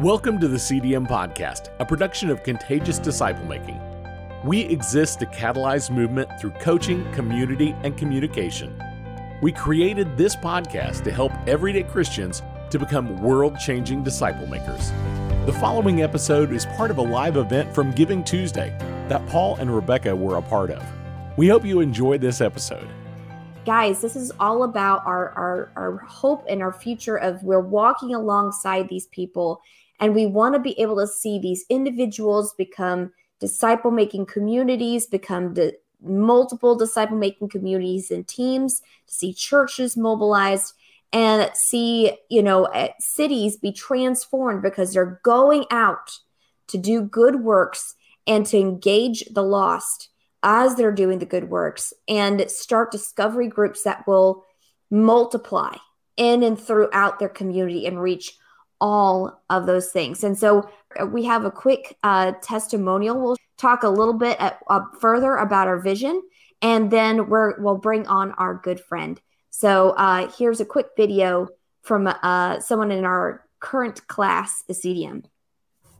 Welcome to the CDM Podcast, a production of Contagious Disciple Making. We exist to catalyze movement through coaching, community, and communication. We created this podcast to help everyday Christians to become world changing disciple makers. The following episode is part of a live event from Giving Tuesday that Paul and Rebecca were a part of. We hope you enjoy this episode. Guys, this is all about our, our, our hope and our future of we're walking alongside these people and we want to be able to see these individuals become disciple making communities, become the multiple disciple making communities and teams, to see churches mobilized and see, you know, eh, cities be transformed because they're going out to do good works and to engage the lost as they're doing the good works and start discovery groups that will multiply in and throughout their community and reach all of those things. And so uh, we have a quick uh, testimonial. We'll talk a little bit at, uh, further about our vision, and then we're, we'll bring on our good friend. So uh, here's a quick video from uh, someone in our current class, CDM.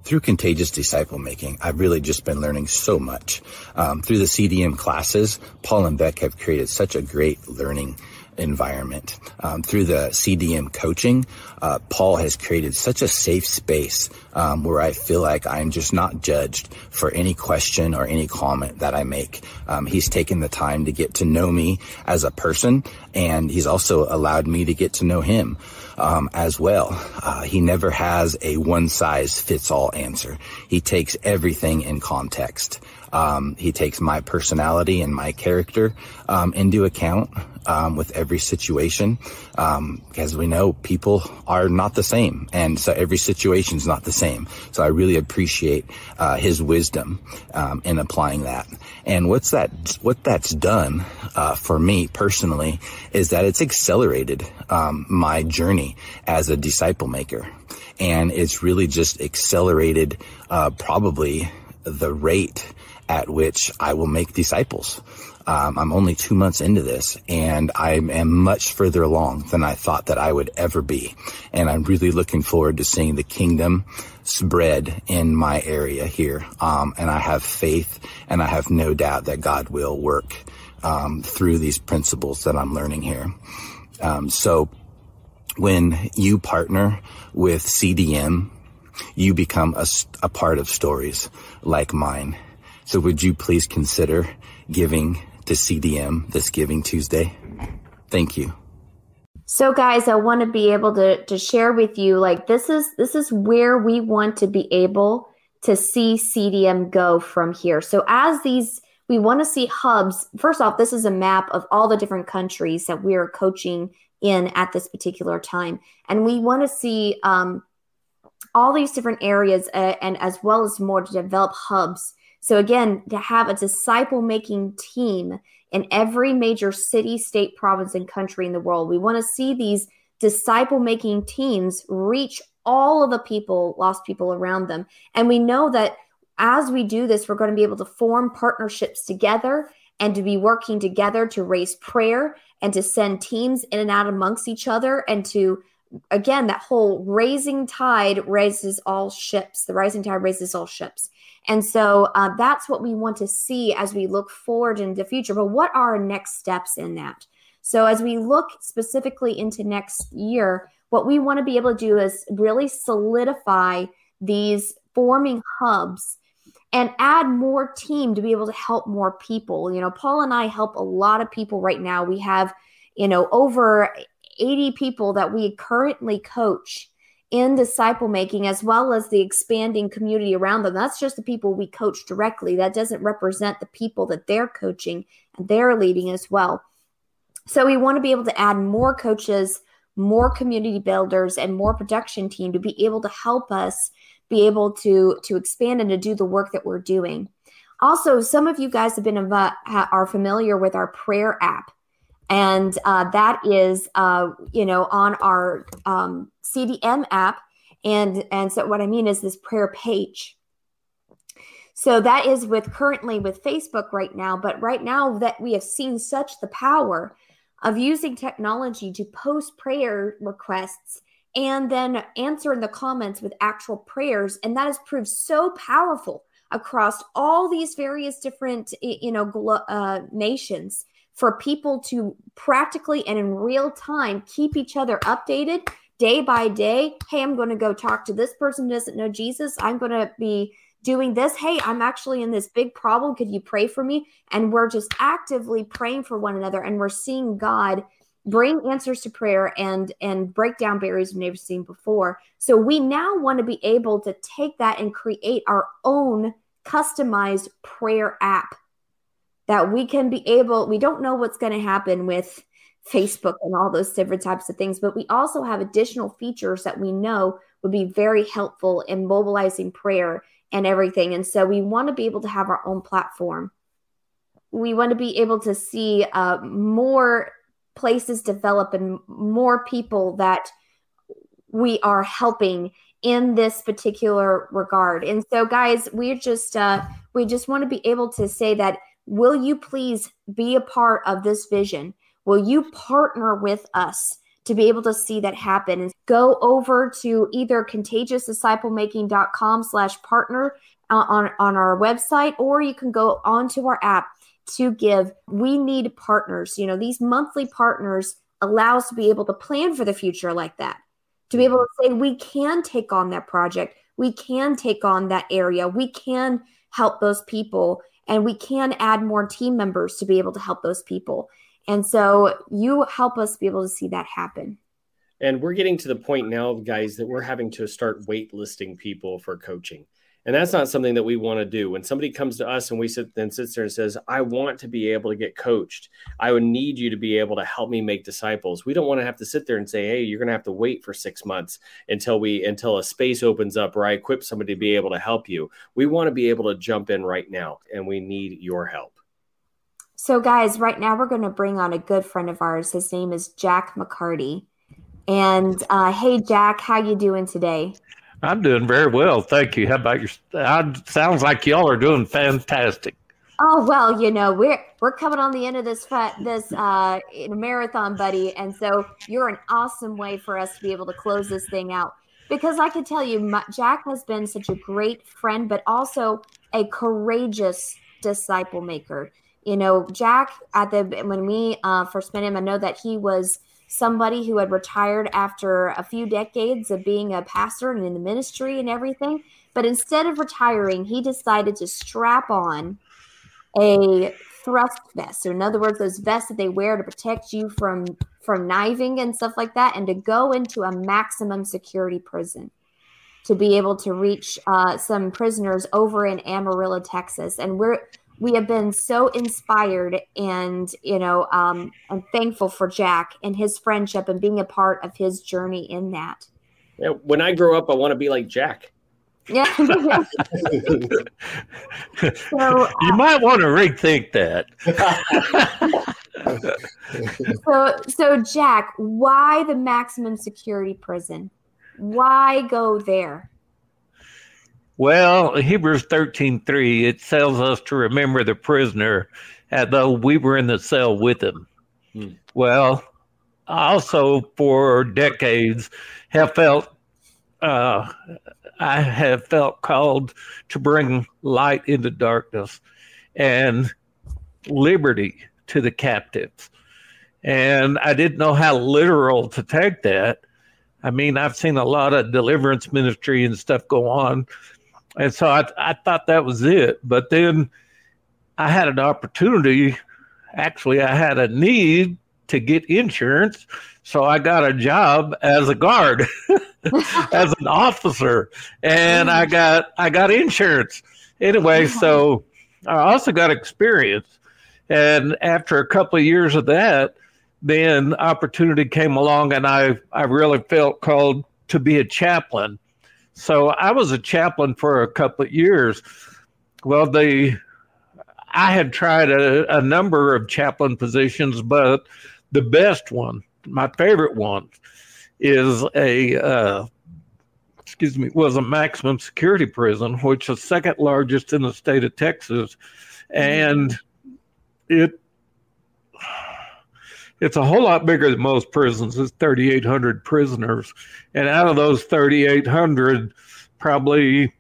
Through contagious disciple making, I've really just been learning so much. Um, through the CDM classes, Paul and Beck have created such a great learning environment. Um, through the CDM coaching, uh, Paul has created such a safe space um, where I feel like I'm just not judged for any question or any comment that I make. Um, he's taken the time to get to know me as a person, and he's also allowed me to get to know him. Um, as well. Uh, he never has a one size fits all answer. He takes everything in context. Um, he takes my personality and my character um, into account um, with every situation. Um, as we know, people are not the same, and so every situation is not the same. So I really appreciate uh, his wisdom um, in applying that. And what's that? What that's done uh, for me personally is that it's accelerated um, my journey as a disciple maker, and it's really just accelerated uh, probably the rate at which I will make disciples. Um, I'm only two months into this and I am much further along than I thought that I would ever be. And I'm really looking forward to seeing the kingdom spread in my area here. Um, and I have faith and I have no doubt that God will work um, through these principles that I'm learning here. Um, so when you partner with CDM, you become a, a part of stories like mine. So would you please consider giving to CDM this Giving Tuesday? Thank you. So guys, I want to be able to to share with you like this is this is where we want to be able to see CDM go from here. So as these we want to see hubs. First off, this is a map of all the different countries that we are coaching in at this particular time, and we want to see um, all these different areas uh, and as well as more to develop hubs so, again, to have a disciple making team in every major city, state, province, and country in the world, we want to see these disciple making teams reach all of the people, lost people around them. And we know that as we do this, we're going to be able to form partnerships together and to be working together to raise prayer and to send teams in and out amongst each other and to again that whole raising tide raises all ships the rising tide raises all ships and so uh, that's what we want to see as we look forward into the future. But what are our next steps in that? So as we look specifically into next year, what we want to be able to do is really solidify these forming hubs and add more team to be able to help more people. You know, Paul and I help a lot of people right now. We have, you know, over 80 people that we currently coach in disciple making as well as the expanding community around them. That's just the people we coach directly. That doesn't represent the people that they're coaching and they're leading as well. So we want to be able to add more coaches, more community builders, and more production team to be able to help us be able to to expand and to do the work that we're doing. Also, some of you guys have been are familiar with our prayer app and uh, that is uh, you know on our um, cdm app. And and so what i mean is this prayer page. So that is with currently with facebook right now. But right now that we have seen such the power of using technology to post prayer requests and then answer in the comments with actual prayers. And that has proved so powerful across all these various different, you know, uh, nations for people to practically and in real time keep each other updated day by day. Hey, I'm going to go talk to this person who doesn't know Jesus. I'm going to be doing this. Hey, I'm actually in this big problem. Could you pray for me? And we're just actively praying for one another and we're seeing God bring answers to prayer and and break down barriers we've never seen before. So we now want to be able to take that and create our own customized prayer app that we can be able we don't know what's going to happen with Facebook and all those different types of things, but we also have additional features that we know would be very helpful in mobilizing prayer and everything. And so we want to be able to have our own platform. We want to be able to see uh, more places develop and more people that we are helping in this particular regard. And so guys, we're just uh we just want to be able to say that will you please be a part of this vision? Will you partner with us to be able to see that happen? And go over to either contagiousdisciplemaking.com slash partner uh, on, on our website, or you can go onto our app to give. We need partners. You know, these monthly partners allow us to be able to plan for the future like that, to be able to say we can take on that project, we can take on that area, we can help those people, and we can add more team members to be able to help those people. And so you help us be able to see that happen. And we're getting to the point now, guys, that we're having to start waitlisting people for coaching. And that's not something that we want to do. When somebody comes to us and we sit and sits there and says, I want to be able to get coached. I would need you to be able to help me make disciples. We don't want to have to sit there and say, Hey, you're gonna have to wait for six months until we until a space opens up or I equip somebody to be able to help you. We want to be able to jump in right now and we need your help. So, guys, right now we're going to bring on a good friend of ours. His name is Jack McCarty. And uh, hey, Jack, how you doing today? I'm doing very well, thank you. How about your? Uh, sounds like y'all are doing fantastic. Oh well, you know we're we're coming on the end of this this uh, marathon, buddy, and so you're an awesome way for us to be able to close this thing out. Because I can tell you, my, Jack has been such a great friend, but also a courageous disciple maker. You know, Jack at the when we uh, first met him, I know that he was somebody who had retired after a few decades of being a pastor and in the ministry and everything. But instead of retiring, he decided to strap on a thrust vest. So in other words, those vests that they wear to protect you from from kniving and stuff like that, and to go into a maximum security prison to be able to reach uh, some prisoners over in Amarillo, Texas. And we're we have been so inspired and you know um, i'm thankful for jack and his friendship and being a part of his journey in that. Yeah, when i grow up i want to be like jack. Yeah. So, uh, you might want to rethink that. So so jack why the maximum security prison? Why go there well, Hebrews 13:3 it tells us to remember the prisoner as though we were in the cell with him. Hmm. Well, also for decades have felt uh, I have felt called to bring light into darkness and liberty to the captives. And I didn't know how literal to take that. I mean, I've seen a lot of deliverance ministry and stuff go on, and so I, I thought that was it. But then I had an opportunity. Actually, I had a need to get insurance. So I got a job as a guard, as an officer, and I got I got insurance. Anyway, so I also got experience. And after a couple of years of that, then opportunity came along and I, I really felt called to be a chaplain. So I was a chaplain for a couple of years. Well, the I had tried a, a number of chaplain positions, but the best one, my favorite one, is a uh, excuse me, was a maximum security prison, which is second largest in the state of Texas, and it it's a whole lot bigger than most prisons. It's 3,800 prisoners. And out of those 3,800, probably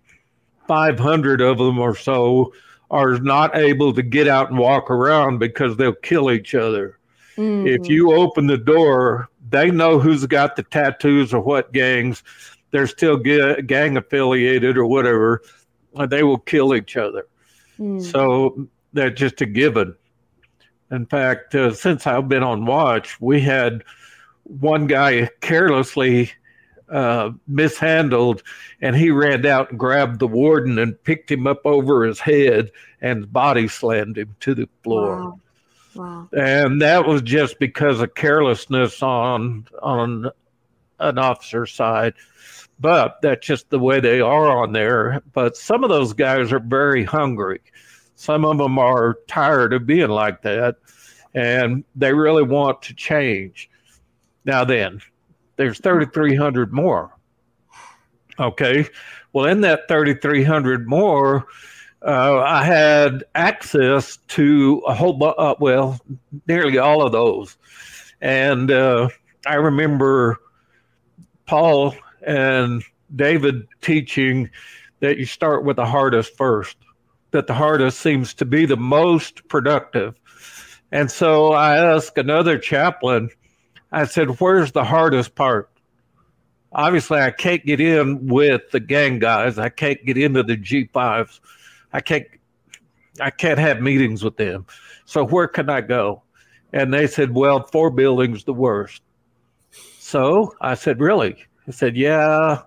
500 of them or so are not able to get out and walk around because they'll kill each other. Mm. If you open the door, they know who's got the tattoos or what gangs. They're still gang affiliated or whatever. They will kill each other. Mm. So that's just a given. In fact, uh, since I've been on watch, we had one guy carelessly uh, mishandled, and he ran out and grabbed the warden and picked him up over his head and body slammed him to the floor. Wow. Wow. And that was just because of carelessness on on an officer's side. But that's just the way they are on there. But some of those guys are very hungry. Some of them are tired of being like that and they really want to change. Now, then, there's 3,300 more. Okay. Well, in that 3,300 more, uh, I had access to a whole, bu- uh, well, nearly all of those. And uh, I remember Paul and David teaching that you start with the hardest first, that the hardest seems to be the most productive. And so I asked another chaplain, I said, Where's the hardest part? Obviously, I can't get in with the gang guys. I can't get into the G5s. I can't I can't have meetings with them. So where can I go? And they said, Well, four buildings the worst. So I said, Really? I said, Yeah,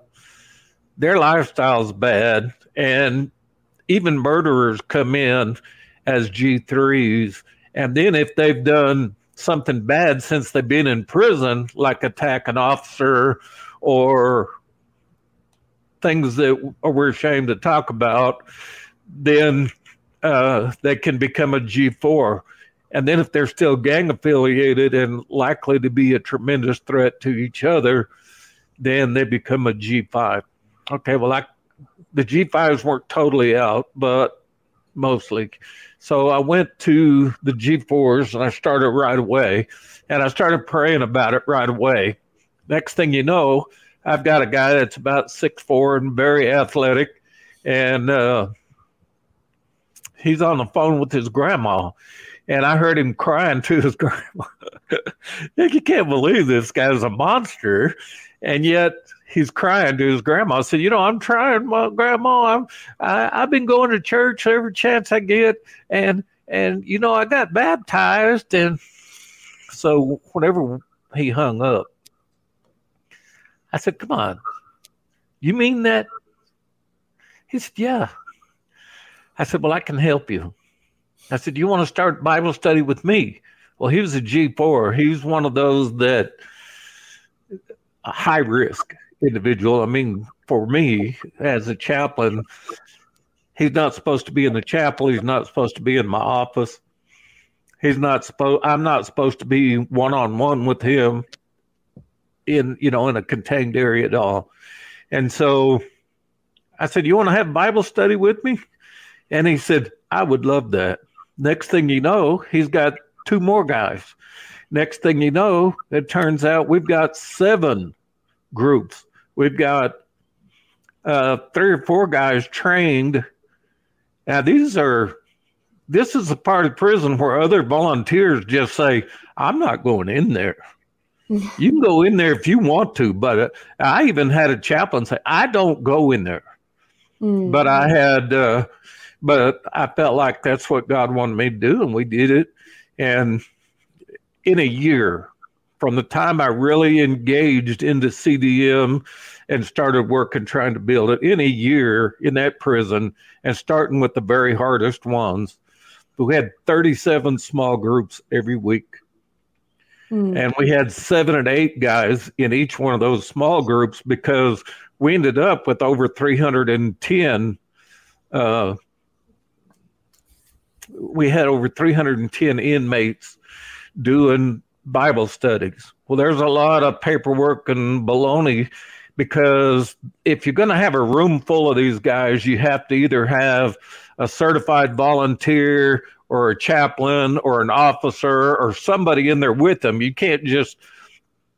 their lifestyle's bad. And even murderers come in as G3s and then if they've done something bad since they've been in prison, like attack an officer or things that we're ashamed to talk about, then uh, they can become a G4. And then if they're still gang affiliated and likely to be a tremendous threat to each other, then they become a G5. Okay, well, I, the G5s weren't totally out, but mostly. So I went to the G4s and I started right away. And I started praying about it right away. Next thing you know, I've got a guy that's about six four and very athletic. And uh, he's on the phone with his grandma. And I heard him crying to his grandma. you can't believe this guy's a monster. And yet he's crying to his grandma. I said, "You know, I'm trying, my grandma. I'm I, I've been going to church every chance I get, and and you know, I got baptized, and so whenever he hung up, I said, "Come on, you mean that?" He said, "Yeah." I said, "Well, I can help you." I said, "Do you want to start Bible study with me?" Well, he was a G four. He was one of those that a high risk individual. I mean, for me as a chaplain, he's not supposed to be in the chapel. He's not supposed to be in my office. He's not supposed. I'm not supposed to be one on one with him in you know in a contained area at all. And so I said, "You want to have Bible study with me?" And he said, "I would love that." Next thing you know, he's got two more guys. Next thing you know, it turns out we've got seven groups We've got uh, three or four guys trained. Now, these are, this is the part of prison where other volunteers just say, I'm not going in there. you can go in there if you want to, but uh, I even had a chaplain say, I don't go in there. Mm. But I had, uh, but I felt like that's what God wanted me to do, and we did it. And in a year, from the time I really engaged into CDM and started working trying to build it in a year in that prison and starting with the very hardest ones. We had 37 small groups every week. Mm. And we had seven and eight guys in each one of those small groups because we ended up with over 310. Uh, we had over 310 inmates doing Bible studies. Well, there's a lot of paperwork and baloney because if you're going to have a room full of these guys, you have to either have a certified volunteer or a chaplain or an officer or somebody in there with them. You can't just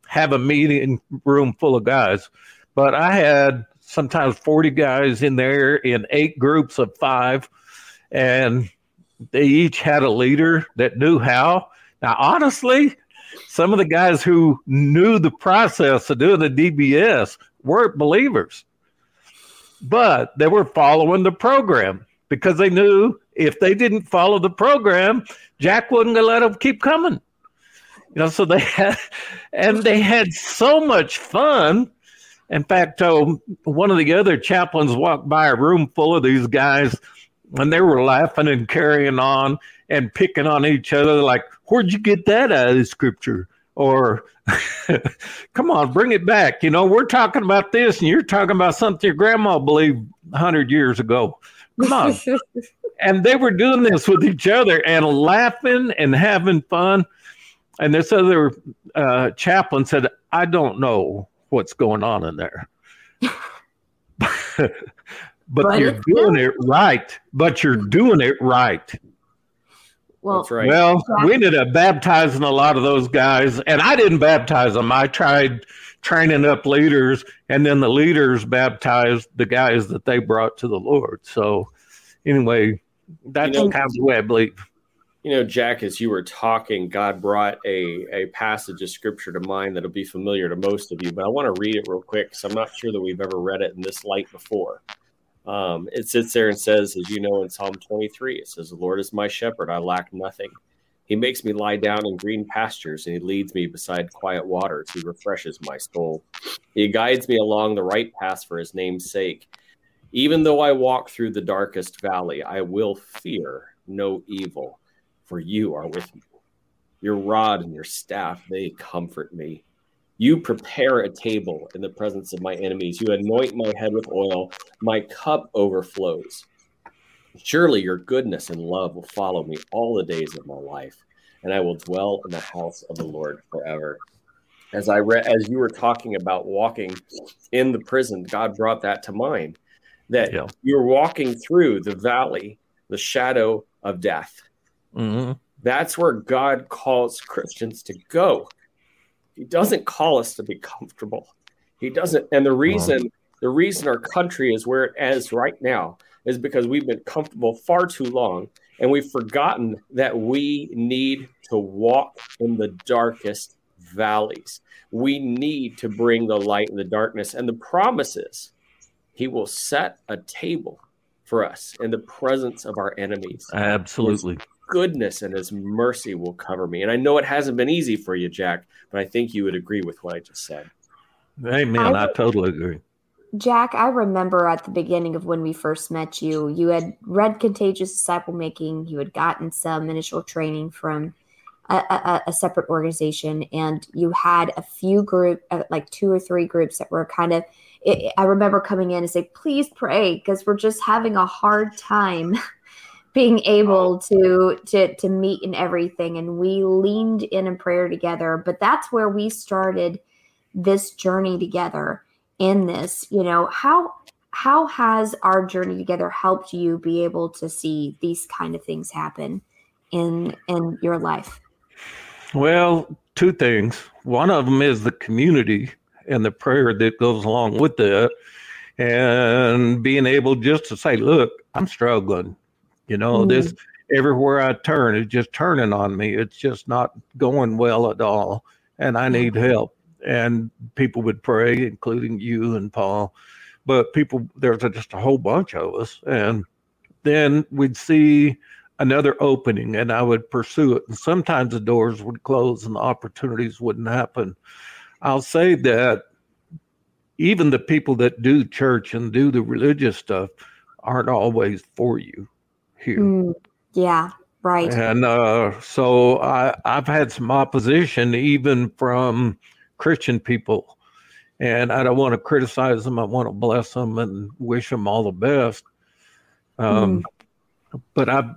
have a meeting room full of guys. But I had sometimes 40 guys in there in eight groups of five, and they each had a leader that knew how. Now, honestly, some of the guys who knew the process of doing the DBS weren't believers, but they were following the program because they knew if they didn't follow the program, Jack to let them keep coming. You know, so they had, and they had so much fun. In fact, uh, one of the other chaplains walked by a room full of these guys, and they were laughing and carrying on and picking on each other, like, "Where'd you get that out of the scripture?" Or, "Come on, bring it back." You know, we're talking about this, and you're talking about something your grandma believed hundred years ago. Come on. and they were doing this with each other and laughing and having fun. And this other uh, chaplain said, I don't know what's going on in there. but, but you're doing it right. But you're doing it right. Well, That's right. Well, we ended up baptizing a lot of those guys, and I didn't baptize them. I tried training up leaders, and then the leaders baptized the guys that they brought to the Lord. So, anyway, that's You know- kind of the way I believe. You know, Jack, as you were talking, God brought a, a passage of scripture to mind that'll be familiar to most of you, but I want to read it real quick because I'm not sure that we've ever read it in this light before. Um, it sits there and says, as you know, in Psalm 23, it says, The Lord is my shepherd, I lack nothing. He makes me lie down in green pastures, and he leads me beside quiet waters. He refreshes my soul. He guides me along the right path for his name's sake. Even though I walk through the darkest valley, I will fear no evil, for you are with me. Your rod and your staff, they comfort me. You prepare a table in the presence of my enemies. You anoint my head with oil. My cup overflows. Surely your goodness and love will follow me all the days of my life, and I will dwell in the house of the Lord forever. As I read, as you were talking about walking in the prison, God brought that to mind. That Yeah. you're walking through the valley, the shadow of death. hmm That's where God calls Christians to go. He doesn't call us to be comfortable. He doesn't. And the reason the reason our country is where it is right now is because we've been comfortable far too long and we've forgotten that we need to walk in the darkest valleys. We need to bring the light in the darkness. And the promise is he will set a table for us in the presence of our enemies Absolutely. Goodness and his mercy will cover me. And I know it hasn't been easy for you, Jack, but I think you would agree with what I just said. Amen. I I totally agree. Jack, I remember at the beginning of when we first met you, you had read Contagious Disciple Making. You had gotten some initial training from a, a, a separate organization, and you had a few group, uh, like two or three groups that were kind of. It, I remember coming in and say, "Please pray," because we're just having a hard time being able to to to meet and everything. And we leaned in in prayer together. But that's where we started this journey together in this you know how how has our journey together helped you be able to see these kind of things happen in in your life Well, two things. One of them is the community and the prayer that goes along with that, and being able just to say, "Look, I'm struggling." You know, Mhm. this everywhere I turn is just turning on me. It's just not going well at all, and I need help. And people would pray, including you and Paul. But people, there's a, just a whole bunch of us, and then we'd see another opening and I would pursue it. And sometimes the doors would close and the opportunities wouldn't happen. I'll say that even the people that do church and do the religious stuff aren't always for you here. Mm, yeah right And uh, so I, I've had some opposition even from Christian people. And I don't want to criticize them. I want to bless them and wish them all the best. Um, But I've,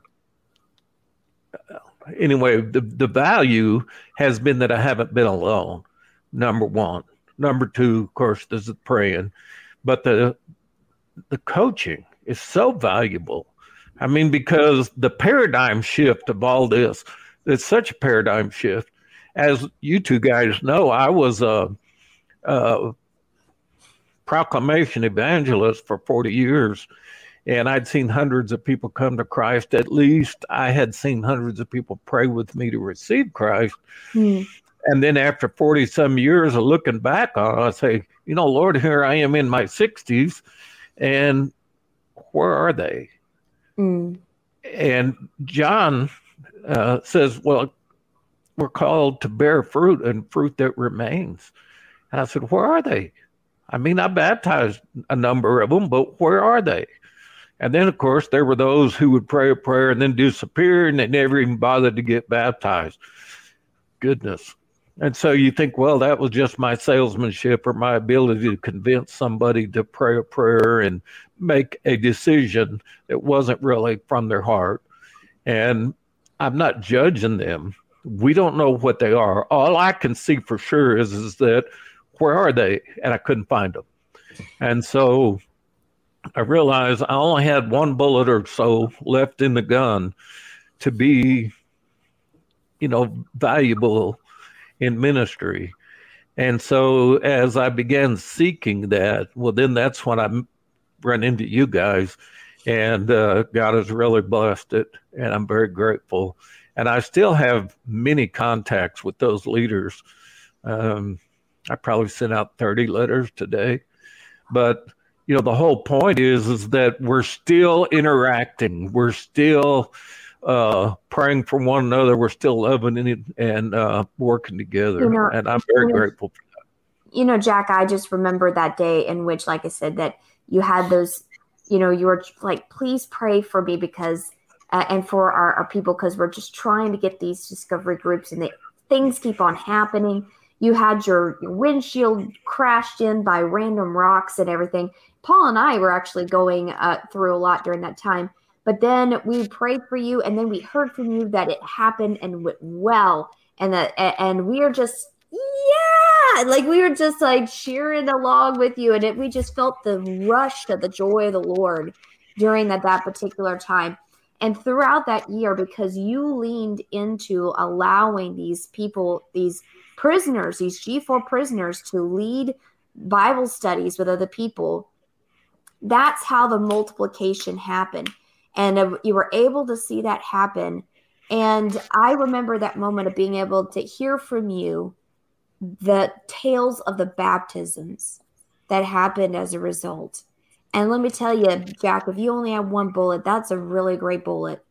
anyway, the, the value has been that I haven't been alone, number one. Number two, of course, is the praying. But the, the coaching is so valuable I mean, because the paradigm shift of all this, it's such a paradigm shift. As you two guys know, I was a, a proclamation evangelist for 40 years, and I'd seen hundreds of people come to Christ. At least I had seen hundreds of people pray with me to receive Christ. Mm. And then after 40 some years of looking back on it, I say, you know, Lord, here I am in my 60s, and where are they? Mm. And John uh, says, well, we're called to bear fruit and fruit that remains. And I said, where are they? I mean, I baptized a number of them, but where are they? And then, of course, there were those who would pray a prayer and then disappear and they never even bothered to get baptized. Goodness. And so you think, well, that was just my salesmanship or my ability to convince somebody to pray a prayer and make a decision that wasn't really from their heart. And I'm not judging them. We don't know what they are. All I can see for sure is, is that where are they? And I couldn't find them. And so I realized I only had one bullet or so left in the gun to be, you know, valuable in ministry. And so as I began seeking that, well, then that's when I run into you guys. And uh, God has really blessed it. And I'm very grateful. And I still have many contacts with those leaders. Um, I probably sent out 30 letters today. But you know the whole point is is that we're still interacting we're still uh, praying for one another. We're still loving it and uh, working together. You know, and i'm very grateful for that. you know jack i just remember that day in which like i said that you had those you know you were like please pray for me because uh, and for our, our people because we're just trying to get these discovery groups and the, things keep on happening. You had your, your windshield crashed in by random rocks and everything. Paul and I were actually going uh, through a lot during that time. But then we prayed for you, and then we heard from you that it happened and went well, and that and we are just yeah, like we were just like cheering along with you, and it, we just felt the rush of the joy of the Lord during that that particular time. And throughout that year, because you leaned into allowing these people, these prisoners, these G4 prisoners, to lead Bible studies with other people that's how the multiplication happened. And you were able to see that happen. And I remember that moment of being able to hear from you the tales of the baptisms that happened as a result. And let me tell you, Jack, if you only have one bullet, that's a really great bullet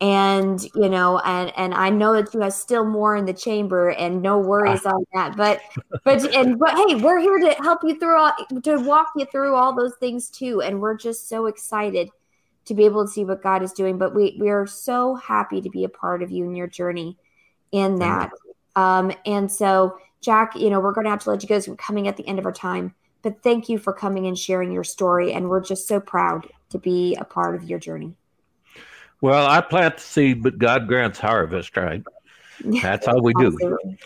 and you know and and i know that you have still more in the chamber and no worries on that but but and but hey we're here to help you through all to walk you through all those things too and we're just so excited to be able to see what god is doing but we we are so happy to be a part of you and your journey in that um and so jack you know we're going to have to let you go we're coming at the end of our time but thank you for coming and sharing your story and we're just so proud to be a part of your journey well, I plant the seed, but God grants harvest, right? That's how we do. Absolutely.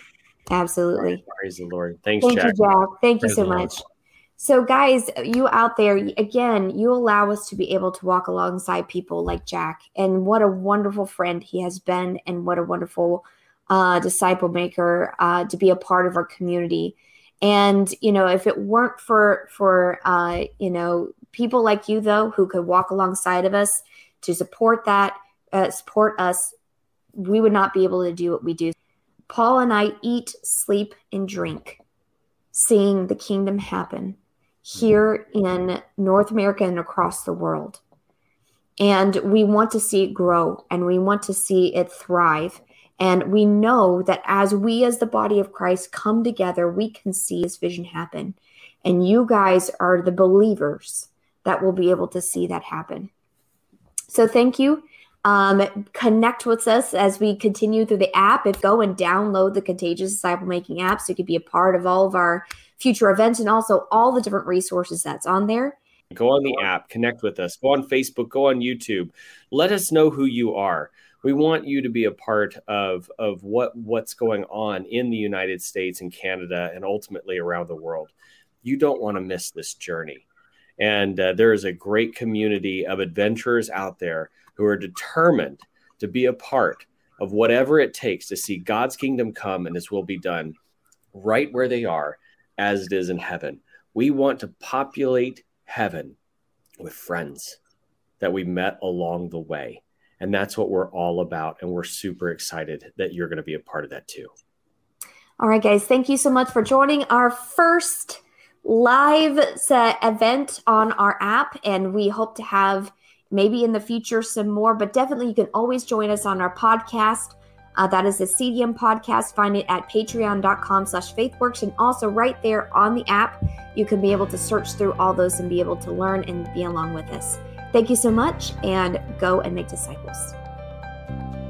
Absolutely. Praise the Lord. Thanks, Thank Jack. you, Jack. Thank Praise you so much. So, guys, you out there, again, you allow us to be able to walk alongside people like Jack. And what a wonderful friend he has been, and what a wonderful uh, disciple maker uh, to be a part of our community. And you know, if it weren't for for uh, you know people like you though, who could walk alongside of us to support that, uh, support us, we would not be able to do what we do. Paul and I eat, sleep, and drink, seeing the kingdom happen here in North America and across the world. And we want to see it grow and we want to see it thrive. And we know that as we, as the body of Christ, come together, we can see this vision happen. And you guys are the believers that will be able to see that happen. So thank you. Um, connect with us as we continue through the app. If go and download the Contagious Disciple Making app so you can be a part of all of our future events and also all the different resources that's on there. Go on the app, connect with us, go on Facebook, go on YouTube. Let us know who you are. We want you to be a part of, of what, what's going on in the United States and Canada and ultimately around the world. You don't want to miss this journey. And uh, there is a great community of adventurers out there who are determined to be a part of whatever it takes to see God's kingdom come and His will be done right where they are as it is in heaven. We want to populate heaven with friends that we met along the way. And that's what we're all about. And we're super excited that you're going to be a part of that too. All right, guys, thank you so much for joining our first live set event on our app. And we hope to have maybe in the future some more, but definitely you can always join us on our podcast. Uh, that is the CDM podcast. Find it at patreon.com slash faithworks. And also right there on the app, you can be able to search through all those and be able to learn and be along with us. Thank you so much and go and make disciples.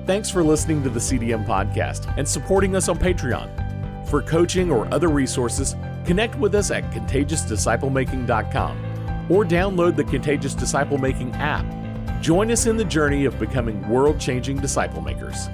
Thanks for listening to the CDM podcast and supporting us on Patreon. For coaching or other resources, connect with us at contagiousdisciplemaking.com or download the Contagious Disciple Making app. Join us in the journey of becoming world changing disciple makers.